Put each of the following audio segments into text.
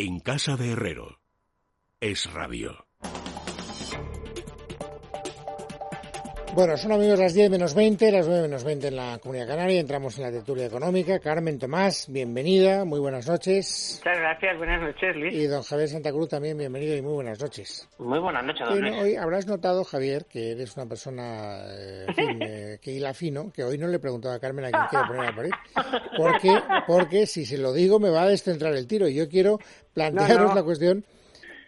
En casa de Herrero. Es radio. Bueno, son amigos las 10 menos 20, las 9 menos 20 en la Comunidad Canaria. Entramos en la tertulia económica. Carmen Tomás, bienvenida, muy buenas noches. Muchas gracias, buenas noches, Luis. Y don Javier Santa Cruz también, bienvenido y muy buenas noches. Muy buenas noches, don Hoy habrás notado, Javier, que eres una persona eh, eh, que hila fino, que hoy no le he preguntado a Carmen a quién quiere poner a parir. Porque, porque si se lo digo me va a descentrar el tiro y yo quiero plantearos la cuestión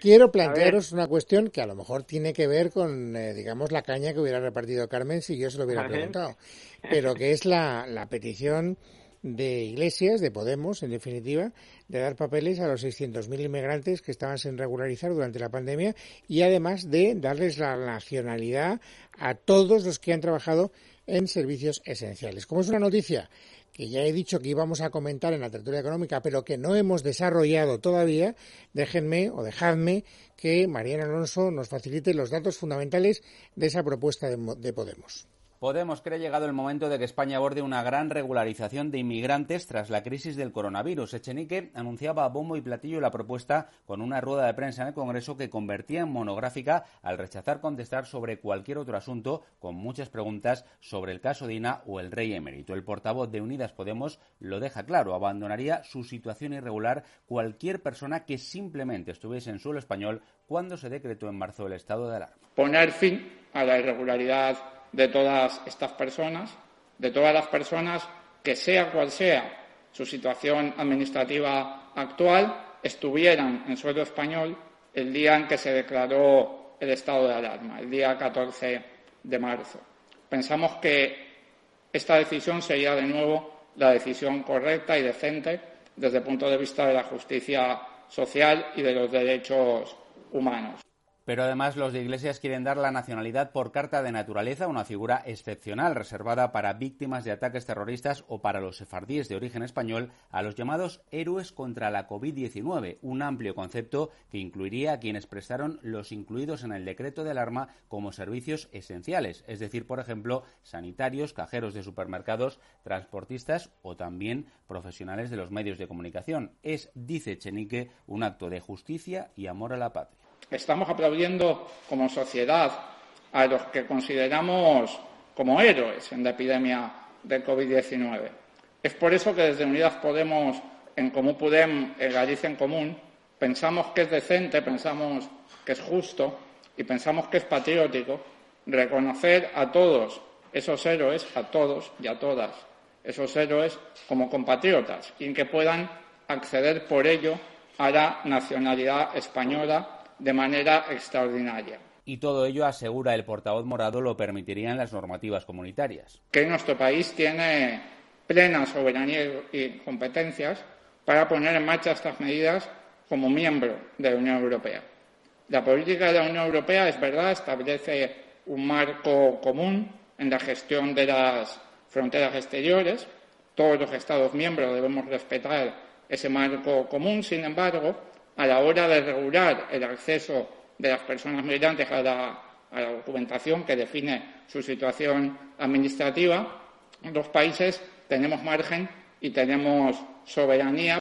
Quiero plantearos una cuestión que a lo mejor tiene que ver con, eh, digamos, la caña que hubiera repartido Carmen si yo se lo hubiera preguntado, pero que es la, la petición de Iglesias, de Podemos, en definitiva, de dar papeles a los 600.000 inmigrantes que estaban sin regularizar durante la pandemia y además de darles la nacionalidad a todos los que han trabajado en servicios esenciales. Como es una noticia que ya he dicho que íbamos a comentar en la tertulia económica, pero que no hemos desarrollado todavía, déjenme o dejadme que Mariana Alonso nos facilite los datos fundamentales de esa propuesta de, Podemos. Podemos cree llegado el momento de que España aborde una gran regularización de inmigrantes tras la crisis del coronavirus. Echenique anunciaba a bombo y platillo la propuesta con una rueda de prensa en el Congreso que convertía en monográfica al rechazar contestar sobre cualquier otro asunto con muchas preguntas sobre el caso Dina o el rey emérito. El portavoz de Unidas Podemos lo deja claro, abandonaría su situación irregular cualquier persona que simplemente estuviese en suelo español cuando se decretó en marzo el estado de alarma. Poner fin a la irregularidad de todas estas personas, de todas las personas que, sea cual sea su situación administrativa actual, estuvieran en suelo español el día en que se declaró el estado de alarma, el día 14 de marzo. Pensamos que esta decisión sería de nuevo la decisión correcta y decente desde el punto de vista de la justicia social y de los derechos humanos. Pero además los de Iglesias quieren dar la nacionalidad por carta de naturaleza, una figura excepcional reservada para víctimas de ataques terroristas o para los sefardíes de origen español, a los llamados héroes contra la COVID-19, un amplio concepto que incluiría a quienes prestaron los incluidos en el decreto de alarma como servicios esenciales, es decir, por ejemplo, sanitarios, cajeros de supermercados, transportistas o también profesionales de los medios de comunicación. Es, dice Chenique, un acto de justicia y amor a la patria. Estamos aplaudiendo como sociedad a los que consideramos como héroes en la epidemia del COVID-19. Es por eso que desde Unidas Podemos, en Común Podem, en Galicia en Común, pensamos que es decente, pensamos que es justo y pensamos que es patriótico reconocer a todos esos héroes, a todos y a todas esos héroes como compatriotas y que puedan acceder por ello a la nacionalidad española de manera extraordinaria. Y todo ello, asegura el portavoz morado, lo permitirían las normativas comunitarias. Que nuestro país tiene plena soberanía y competencias para poner en marcha estas medidas como miembro de la Unión Europea. La política de la Unión Europea, es verdad, establece un marco común en la gestión de las fronteras exteriores. Todos los Estados miembros debemos respetar ese marco común. Sin embargo, a la hora de regular el acceso de las personas migrantes a la, documentación que define su situación administrativa, los países tenemos margen y tenemos soberanía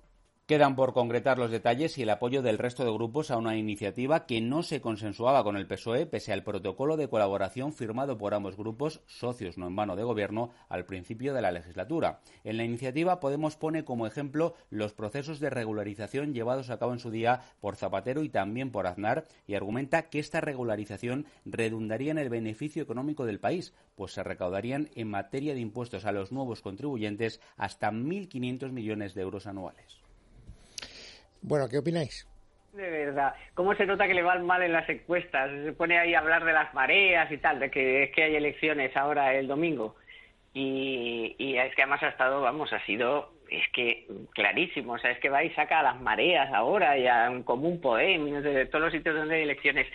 Quedan por concretar los detalles y el apoyo del resto de grupos a una iniciativa que no se consensuaba con el PSOE pese al protocolo de colaboración firmado por ambos grupos, socios no en vano de gobierno, al principio de la legislatura. En la iniciativa Podemos pone como ejemplo los procesos de regularización llevados a cabo en su día por Zapatero y también por Aznar y argumenta que esta regularización redundaría en el beneficio económico del país, pues se recaudarían en materia de impuestos a los nuevos contribuyentes hasta 1.500 millones de euros anuales. Bueno, ¿qué opináis? De verdad, ¿cómo se nota que le van mal en las encuestas? Se pone ahí a hablar de las mareas y tal, de que es que hay elecciones ahora el domingo. Y, es que además ha estado, vamos, ha sido, es que clarísimo, o sea, es que va y saca a las mareas ahora y a un común poem, de todos los sitios donde hay elecciones.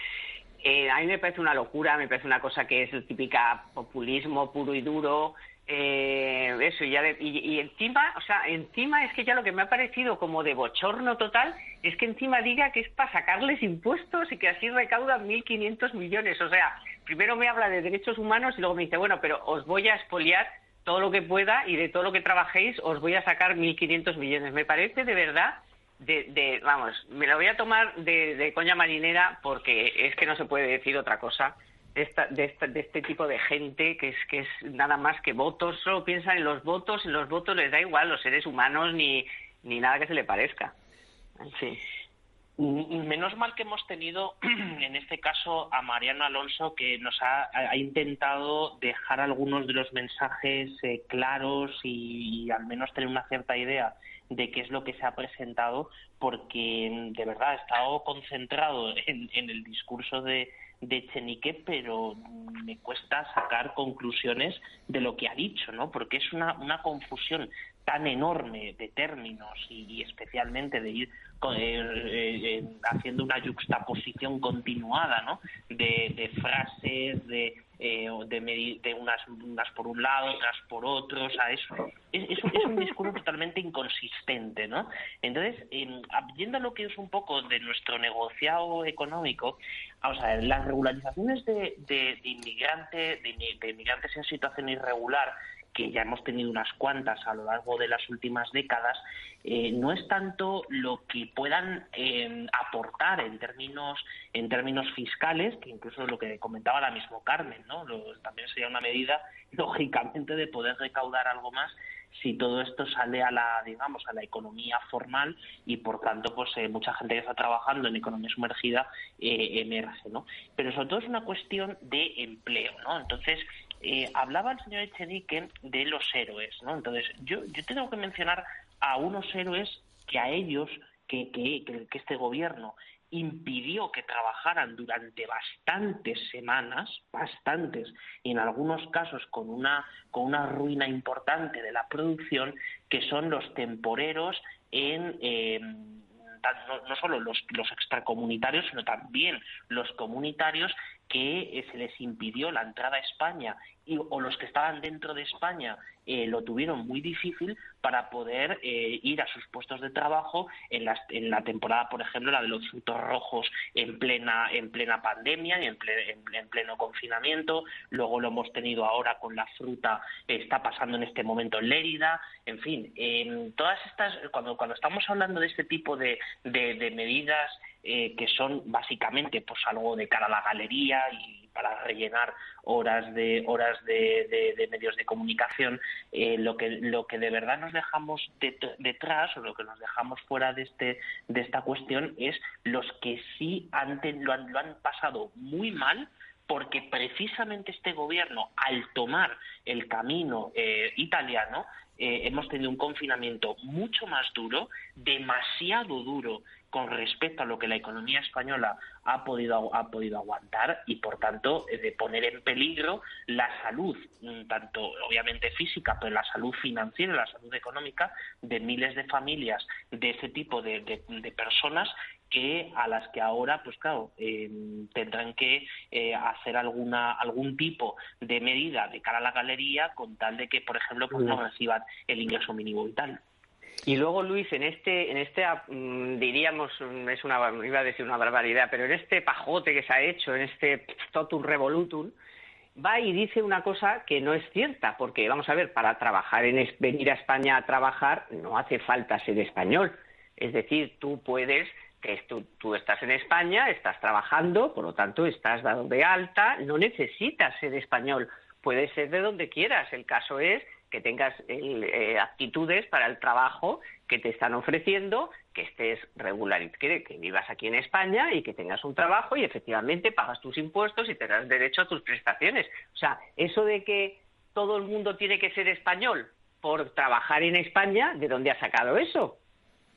Eh, a mí me parece una locura, me parece una cosa que es el típica populismo puro y duro, eh, eso, ya y, encima, o sea, encima es que ya lo que me ha parecido como de bochorno total es que encima diga que es para sacarles impuestos y que así recaudan 1.500 millones. O sea, primero me habla de derechos humanos y luego me dice, bueno, pero os voy a expoliar todo lo que pueda y de todo lo que trabajéis os voy a sacar 1.500 millones. Me parece de verdad de, vamos, me lo voy a tomar de, coña marinera porque es que no se puede decir otra cosa de, de, este tipo de gente que es que es nada más que votos, solo piensan en los votos, en los votos les da igual los seres humanos ni, ni nada que se le parezca. Sí. Menos mal que hemos tenido en este caso a Mariano Alonso que nos ha, intentado dejar algunos de los mensajes eh, claros y, al menos tener una cierta idea de qué es lo que se ha presentado, porque de verdad ha estado concentrado en, el discurso de, de Chenique, pero me cuesta sacar conclusiones de lo que ha dicho, ¿no? Porque es una, una confusión tan enorme de términos y, especialmente de ir eh, eh, eh, haciendo una juxtaposición continuada ¿no? de, frases, de, de, unas, unas, por un lado, otras por otro, eso es, es, un, discurso totalmente inconsistente. ¿no? Entonces, yendo a lo que es un poco de nuestro negociado económico, vamos a ver, las regularizaciones de, de, inmigrantes, de inmigrantes en situación irregular, que ya hemos tenido unas cuantas a lo largo de las últimas décadas, eh, no es tanto lo que puedan eh, aportar en términos en términos fiscales, que incluso lo que comentaba la misma Carmen, ¿no? también sería una medida lógicamente de poder recaudar algo más si todo esto sale a la digamos a la economía formal y por tanto pues eh, mucha gente que está trabajando en economía sumergida emerge no pero sobre todo es una cuestión de empleo no entonces eh, hablaba el señor Echenique de los héroes, ¿no? Entonces, yo, tengo que mencionar a unos héroes que a ellos, que, que, que este gobierno impidió que trabajaran durante bastantes semanas, bastantes, y en algunos casos con una, con una ruina importante de la producción, que son los temporeros en, eh, no, solo los, los, extracomunitarios, sino también los comunitarios que eh, se les impidió la entrada a España y, o los que estaban dentro de España eh, lo tuvieron muy difícil para poder eh, ir a sus puestos de trabajo en, en la temporada, por ejemplo, la de los frutos rojos en plena, en plena pandemia y en, en, pleno confinamiento. Luego lo hemos tenido ahora con la fruta, está pasando en este momento en Lérida. En fin, todas estas, cuando, cuando estamos hablando de este tipo de, de medidas eh, que son básicamente pues algo de cara a la galería y para rellenar horas de horas de, medios de comunicación eh, lo que lo que de verdad nos dejamos detrás o lo que nos dejamos fuera de este de esta cuestión es los que sí han, lo, han, lo han pasado muy mal porque precisamente este gobierno, al tomar el camino eh, italiano, hemos tenido un confinamiento mucho más duro, demasiado duro con respecto a lo que la economía española ha podido, ha podido aguantar y, por tanto, de poner en peligro la salud, mm, tanto obviamente física, pero la salud financiera, la salud económica de miles de familias de ese tipo de, personas que a las que ahora, pues claro, eh, tendrán que eh, hacer alguna algún tipo de medida de cara a la galería con tal de que, por ejemplo, pues no reciban el ingreso mínimo vital. Y luego, Luis, en este, en este mm, diríamos, mm, es una, iba a decir una barbaridad, pero en este pajote que se ha hecho, en este totum revolutum, va y dice una cosa que no es cierta, porque vamos a ver, para trabajar en venir a España a trabajar no hace falta ser español. Es decir, tú puedes, tú, tú estás en España, estás trabajando, por lo tanto estás dado de alta, no necesitas ser español, puedes ser de donde quieras. El caso es que tengas eh, para el trabajo que te están ofreciendo, que estés regular, que, que vivas aquí en España y que tengas un trabajo y efectivamente pagas tus impuestos y tengas derecho a tus prestaciones. O sea, eso de que todo el mundo tiene que ser español por trabajar en España, ¿de dónde ha sacado eso?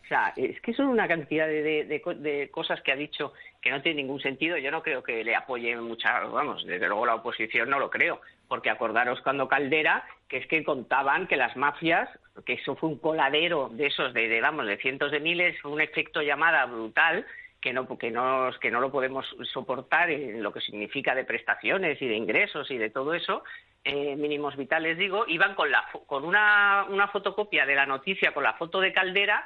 O sea, es que son una cantidad de, de, cosas que ha dicho que no tiene ningún sentido. Yo no creo que le apoyen mucha, vamos, desde luego la oposición no lo creo, porque acordaros cuando Caldera, que es que contaban que las mafias, que eso fue un coladero de esos, de, vamos, de cientos de miles, un efecto llamada brutal, que no, que no, que no lo podemos soportar en lo que significa de prestaciones y de ingresos y de todo eso, eh, mínimos vitales digo, iban con, la, con una, una fotocopia de la noticia con la foto de Caldera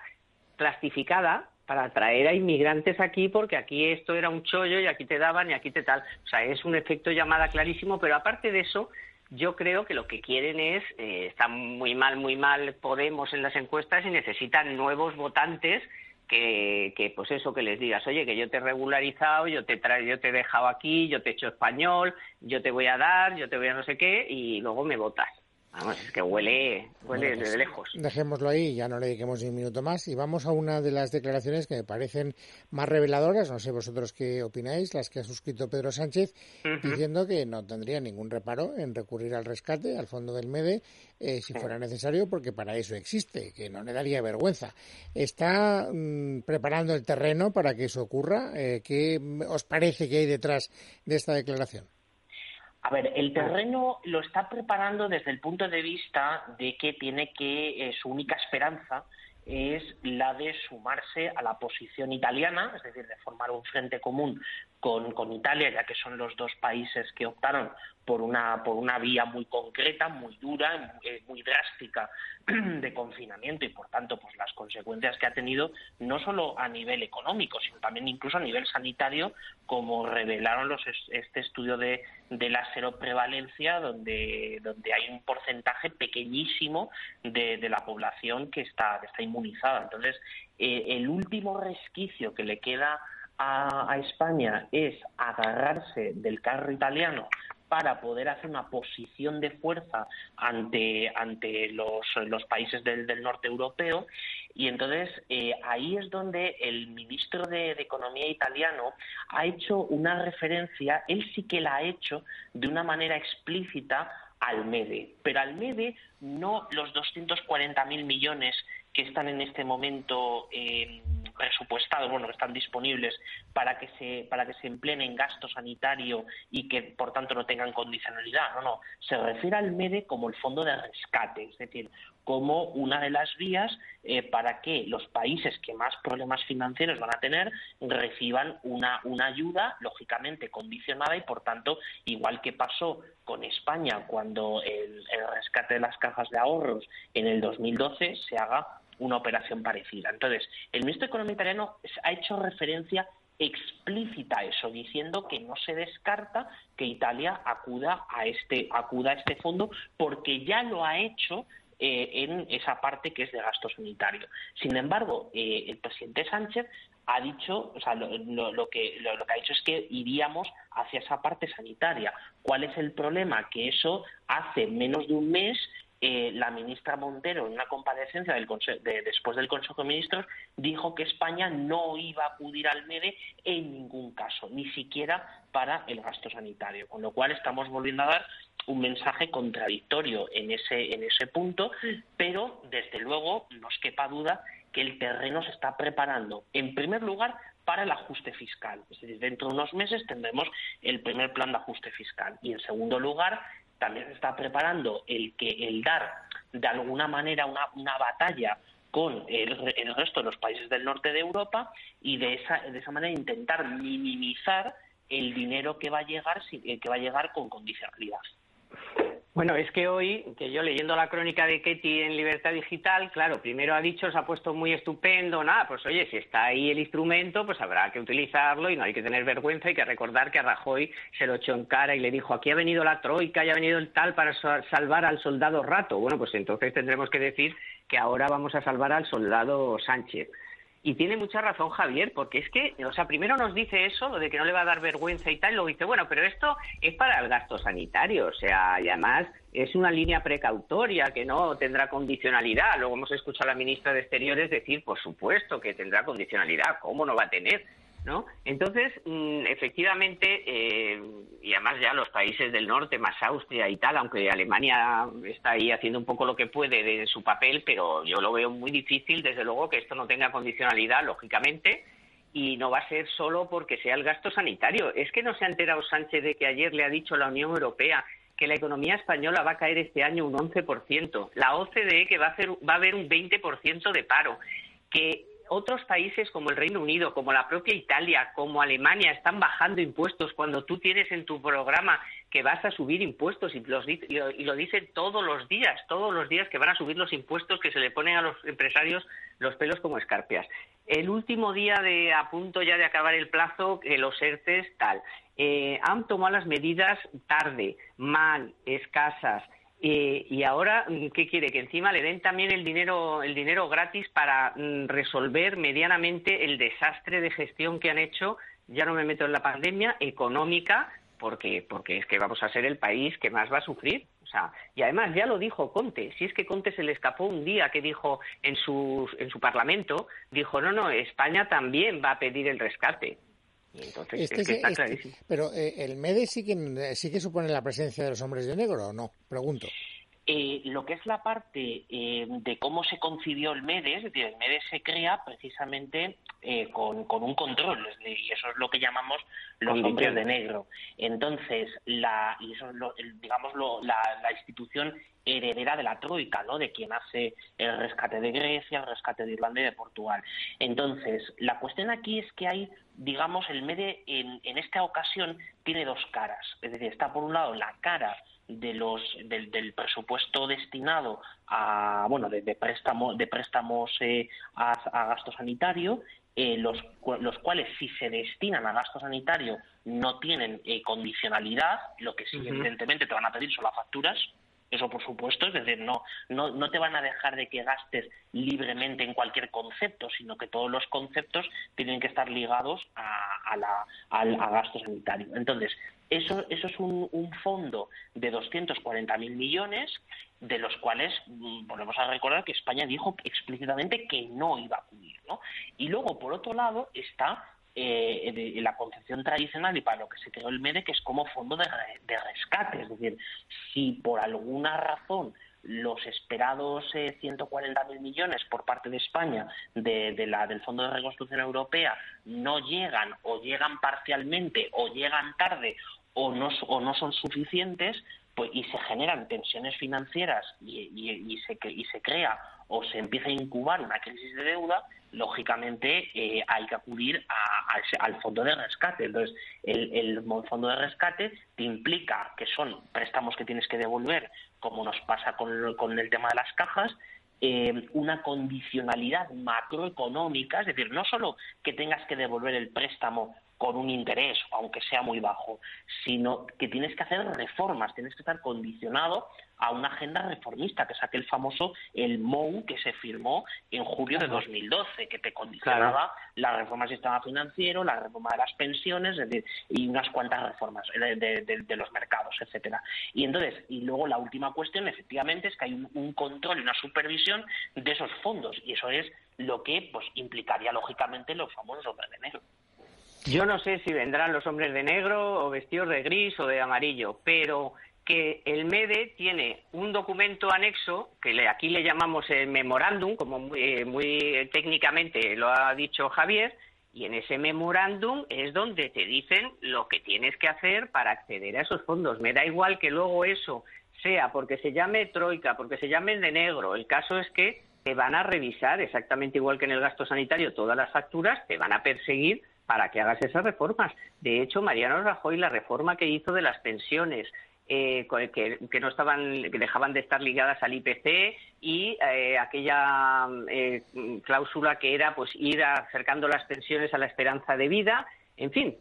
plastificada para traer a inmigrantes aquí porque aquí esto era un chollo y aquí te daban y aquí te tal. O sea, es un efecto llamada clarísimo, pero aparte de eso, yo creo que lo que quieren es, eh, está muy mal, muy mal Podemos en las encuestas y necesitan nuevos votantes que, que, pues eso que les digas, oye, que yo te he regularizado, yo te tra yo te he dejado aquí, yo te he hecho español, yo te voy a dar, yo te voy a no sé qué, y luego me votas. Vamos, es que huele, huele desde pues lejos. Dejémoslo ahí, ya no le dediquemos ni un minuto más. Y vamos a una de las declaraciones que me parecen más reveladoras, no sé vosotros qué opináis, las que ha suscrito Pedro Sánchez, diciendo que no tendría ningún reparo en recurrir al rescate, al fondo del MEDE, eh, si fuera necesario, porque para eso existe, que no le daría vergüenza. ¿Está mm, preparando el terreno para que eso ocurra? Eh, ¿Qué os parece que hay detrás de esta declaración? A ver, el terreno lo está preparando desde el punto de vista de que tiene que eh, su única esperanza es la de sumarse a la posición italiana, es decir, de formar un frente común con, con, Italia, ya que son los dos países que optaron por una, por una vía muy concreta, muy dura, eh, muy drástica de confinamiento y, por tanto, pues las consecuencias que ha tenido no solo a nivel económico, sino también incluso a nivel sanitario, como revelaron los, este estudio de, de la seroprevalencia, donde, donde hay un porcentaje pequeñísimo de, de la población que está, está inmunizada. Entonces, eh, el último resquicio que le queda a, España es agarrarse del carro italiano para poder hacer una posición de fuerza ante, ante los, los países del, del, norte europeo. Y entonces eh, ahí es donde el ministro de, Economía italiano ha hecho una referencia, él sí que la ha hecho de una manera explícita al MEDE, pero al MEDE no los 240.000 millones que están en este momento eh, presupuestados, bueno, que están disponibles para que se para que se empleen en gasto sanitario y que por tanto no tengan condicionalidad. No, no, se refiere al MEDE como el fondo de rescate, es decir, como una de las vías eh, para que los países que más problemas financieros van a tener reciban una, una ayuda, lógicamente condicionada y, por tanto, igual que pasó con España cuando el, el rescate de las cajas de ahorros en el 2012 se haga una operación parecida. Entonces, el ministro de Economía italiano ha hecho referencia explícita a eso, diciendo que no se descarta que Italia acuda a este, acuda a este fondo porque ya lo ha hecho eh, en esa parte que es de gasto sanitario. Sin embargo, eh, el presidente Sánchez ha dicho, o sea, lo, que, lo, que ha dicho es que iríamos hacia esa parte sanitaria. ¿Cuál es el problema? Que eso hace menos de un mes eh, la ministra Montero, en una comparecencia del de, después del Consejo de Ministros, dijo que España no iba a acudir al MEDE en ningún caso, ni siquiera para el gasto sanitario. Con lo cual estamos volviendo a dar un mensaje contradictorio en ese, en ese punto, pero desde luego no os quepa duda que el terreno se está preparando, en primer lugar, para el ajuste fiscal. Es decir, dentro de unos meses tendremos el primer plan de ajuste fiscal. Y en segundo lugar, también se está preparando el que el dar de alguna manera una, una batalla con el, resto de los países del norte de Europa y de esa, de esa manera intentar minimizar el dinero que va a llegar que va a llegar con condicionalidad. Bueno, es que hoy, que yo leyendo la crónica de Ketty en Libertad Digital, claro, primero ha dicho, se ha puesto muy estupendo, nada, pues oye, si está ahí el instrumento, pues habrá que utilizarlo y no hay que tener vergüenza, hay que recordar que a Rajoy se lo echó en cara y le dijo, aquí ha venido la troika, ya ha venido el tal para salvar al soldado rato. Bueno, pues entonces tendremos que decir que ahora vamos a salvar al soldado Sánchez. Y tiene mucha razón Javier, porque es que, o sea, primero nos dice eso, lo de que no le va a dar vergüenza y tal, y luego dice, bueno, pero esto es para el gasto sanitario, o sea, y además es una línea precautoria que no tendrá condicionalidad. Luego hemos escuchado a la ministra de Exteriores decir, por supuesto que tendrá condicionalidad, ¿cómo no va a tener? ¿No? Entonces, mm, efectivamente, eh, y además ya los países del norte, más Austria y tal, aunque Alemania está ahí haciendo un poco lo que puede de su papel, pero yo lo veo muy difícil, desde luego, que esto no tenga condicionalidad, lógicamente, y no va a ser solo porque sea el gasto sanitario. Es que no se ha enterado Sánchez de que ayer le ha dicho la Unión Europea que la economía española va a caer este año un 11%, la OCDE que va a, hacer, va a haber un 20% de paro, que otros países como el Reino Unido, como la propia Italia, como Alemania, están bajando impuestos cuando tú tienes en tu programa que vas a subir impuestos y, lo dicen todos los días, todos los días que van a subir los impuestos que se le ponen a los empresarios los pelos como escarpias. El último día de a punto ya de acabar el plazo, que los ERTES tal. Eh, han tomado las medidas tarde, mal, escasas, y ahora, ¿qué quiere? Que encima le den también el dinero, el dinero gratis para mm, resolver medianamente el desastre de gestión que han hecho, ya no me meto en la pandemia, económica, porque, porque es que vamos a ser el país que más va a sufrir. O sea, y además ya lo dijo Conte, si es que Conte se le escapó un día que dijo en su, en su parlamento, dijo, no, no, España también va a pedir el rescate. Entonces, es que, está clarísimo. Pero eh, el MEDE sí que, sí que supone la presencia de los hombres de negro, ¿o no? Pregunto. Eh, lo que es la parte eh, de cómo se concibió el MEDES, es decir, el MEDES se crea precisamente eh, con, un control, y eso es lo que llamamos los hombres de negro. Entonces, la, y eso es digamos, la, la, institución heredera de la Troika, ¿no? de quien hace el rescate de Grecia, el rescate de Irlanda y de Portugal. Entonces, la cuestión aquí es que hay, digamos, el MEDE en, en esta ocasión tiene dos caras. Es decir, está por un lado la cara de los del, presupuesto destinado a bueno de, de préstamos de préstamos eh, a, gasto sanitario eh, los, los cuales si se destinan a gasto sanitario no tienen eh, condicionalidad lo que sí evidentemente te van a pedir son las facturas eso por supuesto, es decir, no, no, no te van a dejar de que gastes libremente en cualquier concepto, sino que todos los conceptos tienen que estar ligados a, la, al gasto sanitario. Entonces, eso, eso es un, fondo de 240.000 millones, de los cuales mm, volvemos a recordar que España dijo explícitamente que no iba a cubrir. ¿no? Y luego, por otro lado, está eh, la concepción tradicional y para lo que se creó el MEDE, que es como fondo de, rescate. Es decir, si por alguna razón los esperados eh, 140.000 millones por parte de España de, la, del Fondo de Reconstrucción Europea no llegan o llegan parcialmente o llegan tarde o no, o no son suficientes pues, y se generan tensiones financieras y, y, se, y se crea o se empieza a incubar una crisis de deuda, lógicamente eh, hay que acudir al fondo de rescate. Entonces, el, fondo de rescate te implica que son préstamos que tienes que devolver, como nos pasa con, con el tema de las cajas, eh, una condicionalidad macroeconómica, es decir, no solo que tengas que devolver el préstamo con un interés, aunque sea muy bajo, sino que tienes que hacer reformas, tienes que estar condicionado a una agenda reformista, que es aquel famoso el MOU que se firmó en julio de 2012, que te condicionaba la reforma del sistema financiero, la reforma de las pensiones, y unas cuantas reformas de, los mercados, etcétera. Y entonces, y luego la última cuestión, efectivamente, es que hay un, control y una supervisión de esos fondos, y eso es lo que pues implicaría lógicamente los famosos negro. Yo no sé si vendrán los hombres de negro o vestidos de gris o de amarillo, pero que el MEDE tiene un documento anexo, que aquí le llamamos el memorándum, como muy, muy, técnicamente lo ha dicho Javier, y en ese memorándum es donde te dicen lo que tienes que hacer para acceder a esos fondos. Me da igual que luego eso sea porque se llame Troika, porque se llame de negro. El caso es que te van a revisar, exactamente igual que en el gasto sanitario, todas las facturas, te van a perseguir para que hagas esas reformas. De hecho, Mariano Rajoy, la reforma que hizo de las pensiones, eh, que, no estaban, que dejaban de estar ligadas al IPC y eh, aquella eh, cláusula que era pues ir acercando las pensiones a la esperanza de vida, en fin,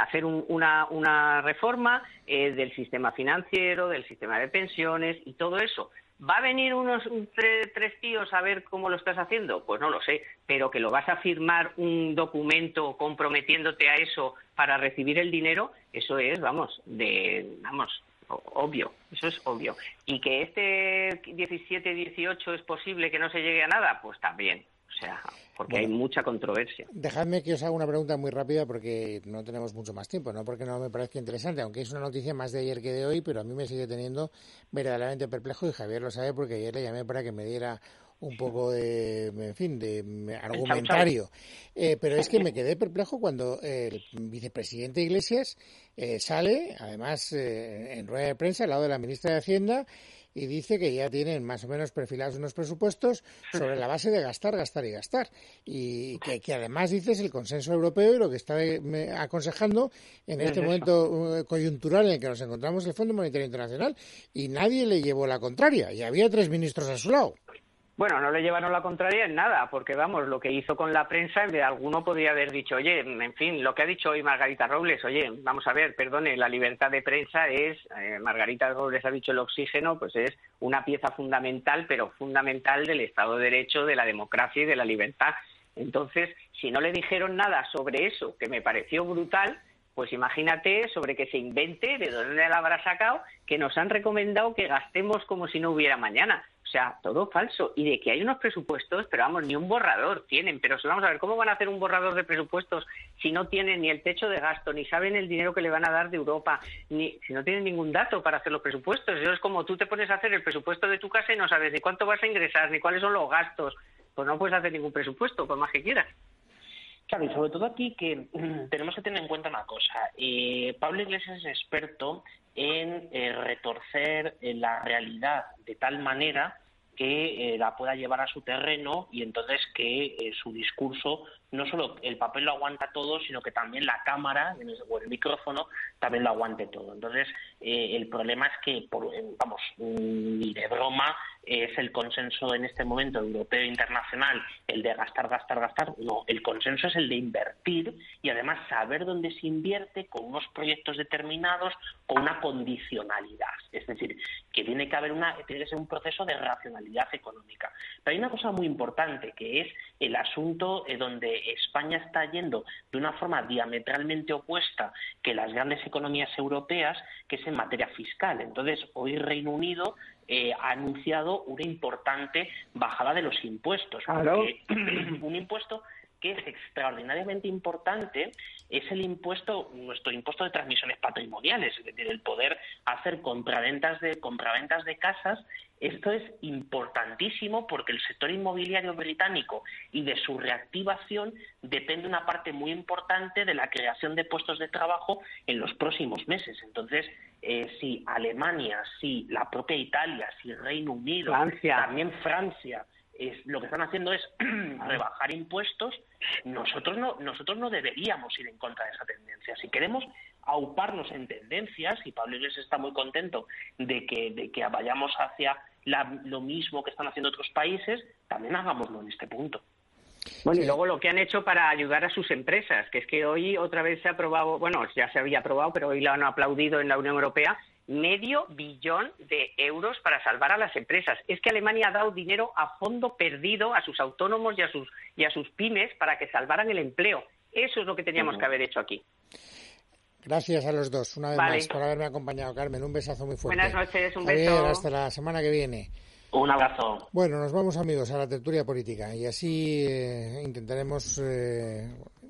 hacer una, una, reforma del sistema financiero, del sistema de pensiones y todo eso. ¿Va a venir unos tres, tíos a ver cómo lo estás haciendo? Pues no lo sé, pero que lo vas a firmar un documento comprometiéndote a eso para recibir el dinero, eso es, vamos, de, vamos, obvio, eso es obvio. Y que este 17-18 es posible que no se llegue a nada, pues también. O sea, porque hay mucha controversia. Dejadme que os haga una pregunta muy rápida porque no tenemos mucho más tiempo, no porque no me parezca interesante, aunque es una noticia más de ayer que de hoy, pero a mí me sigue teniendo verdaderamente perplejo y Javier lo sabe porque ayer le llamé para que me diera un poco de, en fin, de argumentario. Eh, pero es que me quedé perplejo cuando el vicepresidente Iglesias eh, sale, además eh, en rueda de prensa, al lado de la ministra de Hacienda, y dice que ya tienen más o menos perfilados unos presupuestos sobre la base de gastar, gastar y gastar. Y que, además dices el consenso europeo y lo que está aconsejando en este momento uh, coyuntural en el que nos encontramos el Fondo Monetario Internacional y nadie le llevó la contraria y había tres ministros a su lado. Bueno, no le llevaron la contraria en nada, porque vamos, lo que hizo con la prensa, de alguno podría haber dicho, oye, en fin, lo que ha dicho hoy Margarita Robles, oye, vamos a ver, perdone, la libertad de prensa es, eh, Margarita Robles ha dicho el oxígeno, pues es una pieza fundamental, pero fundamental del Estado de Derecho, de la democracia y de la libertad. Entonces, si no le dijeron nada sobre eso, que me pareció brutal, pues imagínate sobre que se invente, de dónde la habrá sacado, que nos han recomendado que gastemos como si no hubiera mañana. Sea, todo falso. Y de que hay unos presupuestos, pero vamos, ni un borrador tienen. Pero vamos a ver, ¿cómo van a hacer un borrador de presupuestos si no tienen ni el techo de gasto, ni saben el dinero que le van a dar de Europa, ni si no tienen ningún dato para hacer los presupuestos? Eso es como tú te pones a hacer el presupuesto de tu casa y no sabes ni cuánto vas a ingresar, ni cuáles son los gastos. Pues no puedes hacer ningún presupuesto, por más que quieras. Claro, y sobre todo aquí que tenemos que tener en cuenta una cosa. Eh, Pablo Iglesias es experto en eh, retorcer eh, la realidad de tal manera que la pueda llevar a su terreno y entonces que su discurso no solo el papel lo aguanta todo, sino que también la cámara o el micrófono también lo aguante todo. Entonces, el problema es que, por, vamos, ni de broma, es el consenso en este momento europeo e internacional el de gastar, gastar, gastar. No, el consenso es el de invertir y además saber dónde se invierte con unos proyectos determinados, con una condicionalidad. Es decir, que tiene que haber una, tiene que ser un proceso de racionalidad económica. Pero hay una cosa muy importante que es el asunto eh, donde España está yendo de una forma diametralmente opuesta que las grandes economías europeas, que es en materia fiscal. Entonces, hoy Reino Unido eh, ha anunciado una importante bajada de los impuestos. un impuesto que es extraordinariamente importante es el impuesto, nuestro impuesto de transmisiones patrimoniales, es decir, el poder hacer compraventas de compraventas de casas. Esto es importantísimo porque el sector inmobiliario británico y de su reactivación depende una parte muy importante de la creación de puestos de trabajo en los próximos meses. Entonces, eh, si Alemania, si la propia Italia, si Reino Unido, también Francia, es, lo que están haciendo es rebajar impuestos, nosotros no, nosotros no deberíamos ir en contra de esa tendencia. Si queremos auparnos en tendencias, y Pablo Iglesias está muy contento de que, de que vayamos hacia lo mismo que están haciendo otros países, también hagámoslo en este punto. Bueno, y luego lo que han hecho para ayudar a sus empresas, que es que hoy otra vez se ha aprobado, bueno, ya se había aprobado, pero hoy lo han aplaudido en la Unión Europea, medio billón de euros para salvar a las empresas. Es que Alemania ha dado dinero a fondo perdido a sus autónomos y a sus, y a sus pymes para que salvaran el empleo. Eso es lo que teníamos que haber hecho aquí. Gracias a los dos, una vez más, por haberme acompañado, Carmen. Un besazo muy fuerte. Buenas noches, un beso. hasta la semana que viene. Un abrazo. Bueno, nos vamos amigos a la tertulia política y así eh, intentaremos, eh,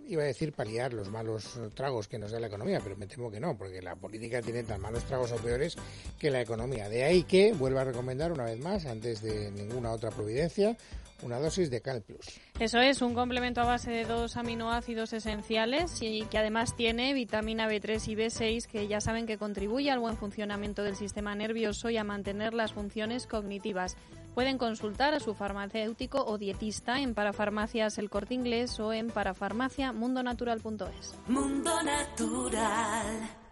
iba a decir, paliar los malos tragos que nos da la economía, pero me temo que no, porque la política tiene tan malos tragos o peores que la economía. De ahí que vuelva a recomendar una vez más, antes de ninguna otra providencia, una dosis de Cal Plus. Eso es, un complemento a base de dos aminoácidos esenciales y que además tiene vitamina B3 y B6 que ya saben que contribuye al buen funcionamiento del sistema nervioso y a mantener las funciones cognitivas. Pueden consultar a su farmacéutico o dietista en Parafarmacias El Corte Inglés o en parafarmaciamundonatural.es. Mundo Natural.